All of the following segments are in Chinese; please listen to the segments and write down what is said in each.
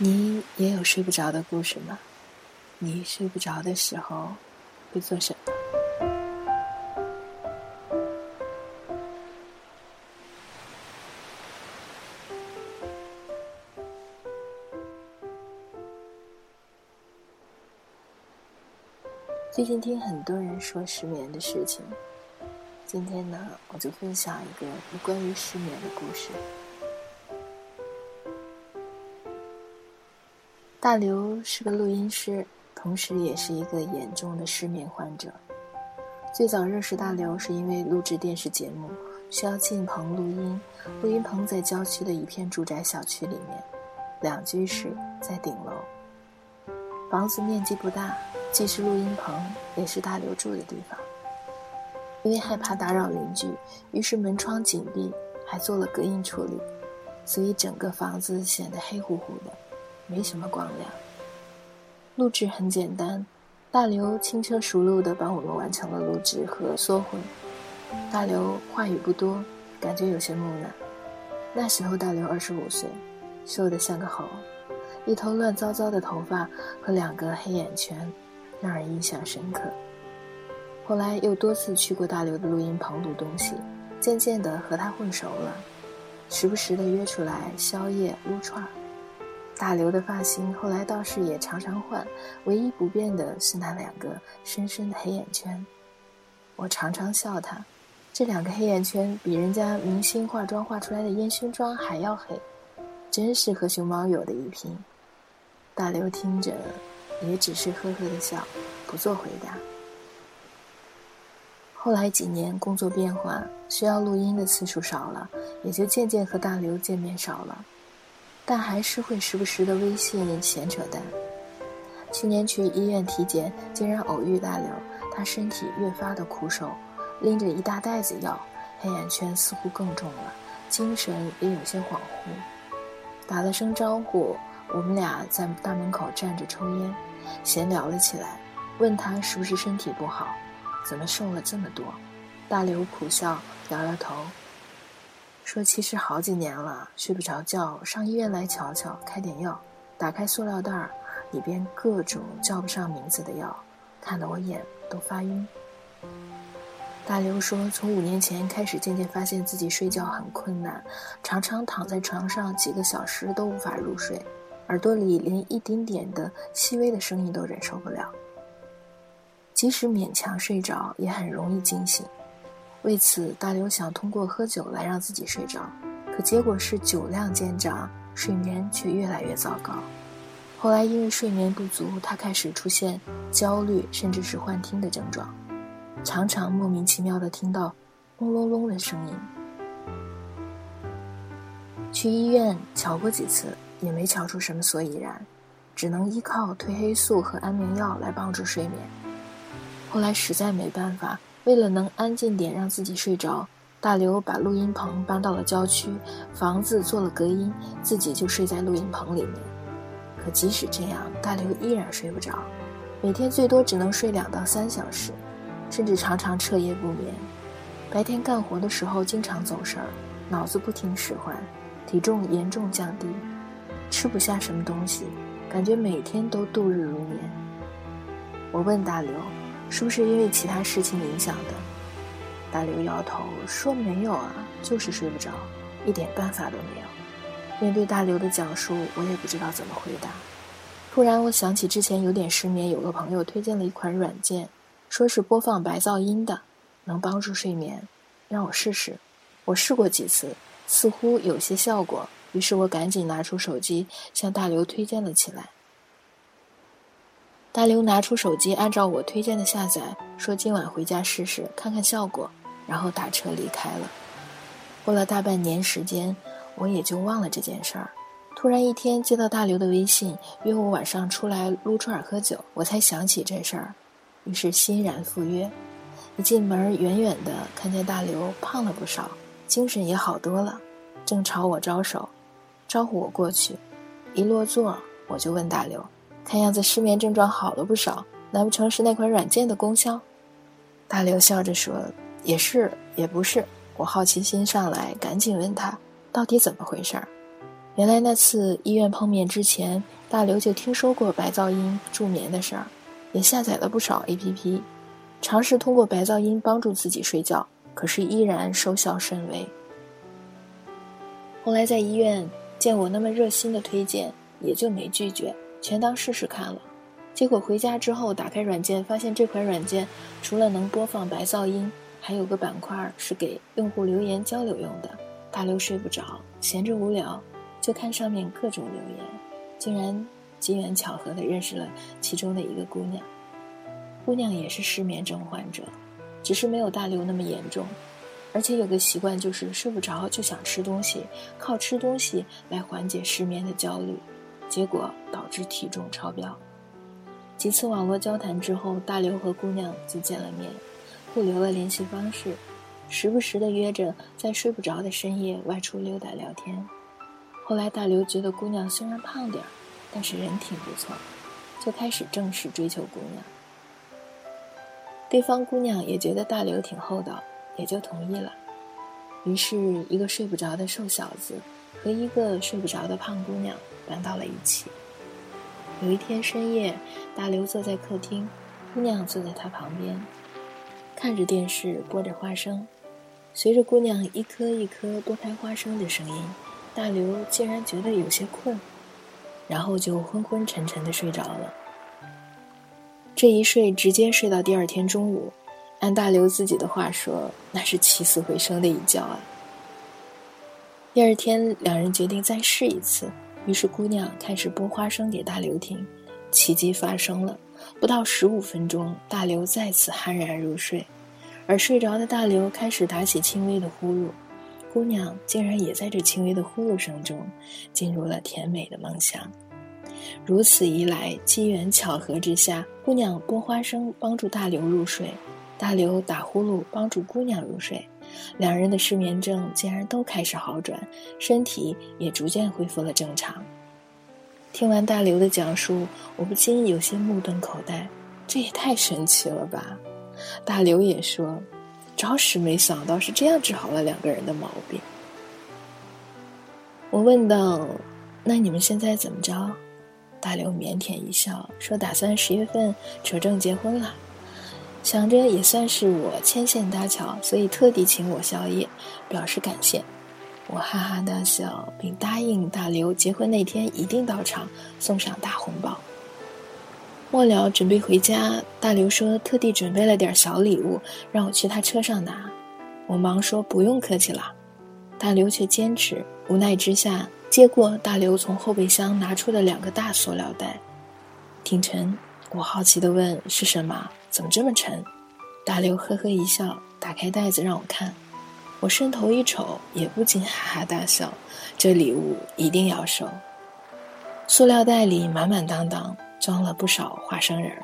你也有睡不着的故事吗？你睡不着的时候会做什么？最近听很多人说失眠的事情，今天呢，我就分享一个关于失眠的故事。大刘是个录音师，同时也是一个严重的失眠患者。最早认识大刘是因为录制电视节目，需要进棚录音。录音棚在郊区的一片住宅小区里面，两居室在顶楼。房子面积不大，既是录音棚，也是大刘住的地方。因为害怕打扰邻居，于是门窗紧闭，还做了隔音处理，所以整个房子显得黑乎乎的。没什么光亮。录制很简单，大刘轻车熟路的帮我们完成了录制和缩混。大刘话语不多，感觉有些木讷。那时候大刘二十五岁，瘦得像个猴，一头乱糟糟的头发和两个黑眼圈，让人印象深刻。后来又多次去过大刘的录音棚录东西，渐渐的和他混熟了，时不时的约出来宵夜撸串儿。大刘的发型后来倒是也常常换，唯一不变的是那两个深深的黑眼圈。我常常笑他，这两个黑眼圈比人家明星化妆化出来的烟熏妆还要黑，真是和熊猫有的一拼。大刘听着，也只是呵呵的笑，不做回答。后来几年工作变换，需要录音的次数少了，也就渐渐和大刘见面少了。但还是会时不时的微信闲扯淡。去年去医院体检，竟然偶遇大刘，他身体越发的苦瘦，拎着一大袋子药，黑眼圈似乎更重了，精神也有些恍惚。打了声招呼，我们俩在大门口站着抽烟，闲聊了起来，问他是不是身体不好，怎么瘦了这么多。大刘苦笑，摇摇头。说其实好几年了，睡不着觉，上医院来瞧瞧，开点药。打开塑料袋儿，里边各种叫不上名字的药，看得我眼都发晕。大刘说，从五年前开始，渐渐发现自己睡觉很困难，常常躺在床上几个小时都无法入睡，耳朵里连一丁点的细微的声音都忍受不了，即使勉强睡着，也很容易惊醒。为此，大刘想通过喝酒来让自己睡着，可结果是酒量渐长，睡眠却越来越糟糕。后来因为睡眠不足，他开始出现焦虑，甚至是幻听的症状，常常莫名其妙地听到轰隆隆的声音。去医院瞧过几次，也没瞧出什么所以然，只能依靠褪黑素和安眠药来帮助睡眠。后来实在没办法。为了能安静点让自己睡着，大刘把录音棚搬到了郊区，房子做了隔音，自己就睡在录音棚里面。可即使这样，大刘依然睡不着，每天最多只能睡两到三小时，甚至常常彻夜不眠。白天干活的时候经常走神儿，脑子不听使唤，体重严重降低，吃不下什么东西，感觉每天都度日如年。我问大刘。是不是因为其他事情影响的？大刘摇头说：“没有啊，就是睡不着，一点办法都没有。”面对大刘的讲述，我也不知道怎么回答。突然，我想起之前有点失眠，有个朋友推荐了一款软件，说是播放白噪音的，能帮助睡眠，让我试试。我试过几次，似乎有些效果，于是我赶紧拿出手机向大刘推荐了起来。大刘拿出手机，按照我推荐的下载，说今晚回家试试，看看效果，然后打车离开了。过了大半年时间，我也就忘了这件事儿。突然一天接到大刘的微信，约我晚上出来撸串喝酒，我才想起这事儿，于是欣然赴约。一进门，远远的看见大刘胖了不少，精神也好多了，正朝我招手，招呼我过去。一落座，我就问大刘。看样子失眠症状好了不少，难不成是那款软件的功效？大刘笑着说：“也是，也不是。”我好奇心上来，赶紧问他到底怎么回事儿。原来那次医院碰面之前，大刘就听说过白噪音助眠的事儿，也下载了不少 APP，尝试通过白噪音帮助自己睡觉，可是依然收效甚微。后来在医院见我那么热心的推荐，也就没拒绝，全当试试看了。结果回家之后打开软件，发现这款软件除了能播放白噪音，还有个板块是给用户留言交流用的。大刘睡不着，闲着无聊。就看上面各种留言，竟然机缘巧合的认识了其中的一个姑娘。姑娘也是失眠症患者，只是没有大刘那么严重，而且有个习惯就是睡不着就想吃东西，靠吃东西来缓解失眠的焦虑，结果导致体重超标。几次网络交谈之后，大刘和姑娘就见了面，互留了联系方式，时不时的约着在睡不着的深夜外出溜达聊天。后来，大刘觉得姑娘虽然胖点儿，但是人挺不错，就开始正式追求姑娘。对方姑娘也觉得大刘挺厚道，也就同意了。于是，一个睡不着的瘦小子和一个睡不着的胖姑娘搬到了一起。有一天深夜，大刘坐在客厅，姑娘坐在他旁边，看着电视播着花生，随着姑娘一颗一颗剥开花生的声音。大刘竟然觉得有些困，然后就昏昏沉沉的睡着了。这一睡直接睡到第二天中午，按大刘自己的话说，那是起死回生的一觉啊。第二天，两人决定再试一次，于是姑娘开始剥花生给大刘听，奇迹发生了，不到十五分钟，大刘再次酣然入睡，而睡着的大刘开始打起轻微的呼噜。姑娘竟然也在这轻微的呼噜声中，进入了甜美的梦乡。如此一来，机缘巧合之下，姑娘剥花生帮助大刘入睡，大刘打呼噜帮助姑娘入睡，两人的失眠症竟然都开始好转，身体也逐渐恢复了正常。听完大刘的讲述，我不禁有些目瞪口呆，这也太神奇了吧！大刘也说。着实没想到是这样治好了两个人的毛病。我问道：“那你们现在怎么着？”大刘腼腆一笑，说：“打算十月份扯证结婚了，想着也算是我牵线搭桥，所以特地请我宵夜，表示感谢。”我哈哈大笑，并答应大刘结婚那天一定到场，送上大红包。末了，准备回家。大刘说特地准备了点小礼物，让我去他车上拿。我忙说不用客气了，大刘却坚持。无奈之下，接过大刘从后备箱拿出的两个大塑料袋，挺沉。我好奇地问：“是什么？怎么这么沉？”大刘呵呵一笑，打开袋子让我看。我伸头一瞅，也不禁哈哈大笑。这礼物一定要收。塑料袋里满满当当。装了不少花生仁儿，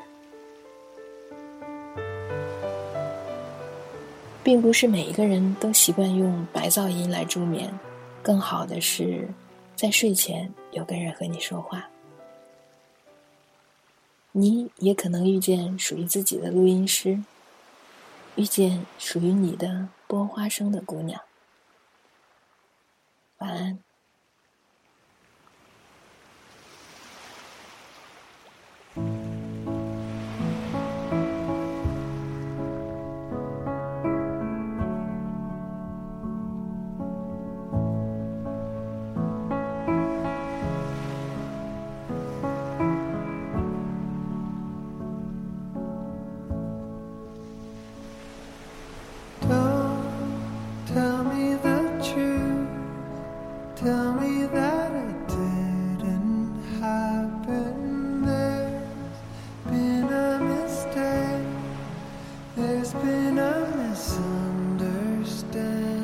并不是每一个人都习惯用白噪音来助眠，更好的是，在睡前有个人和你说话。你也可能遇见属于自己的录音师，遇见属于你的剥花生的姑娘。晚安。There's been a misunderstanding.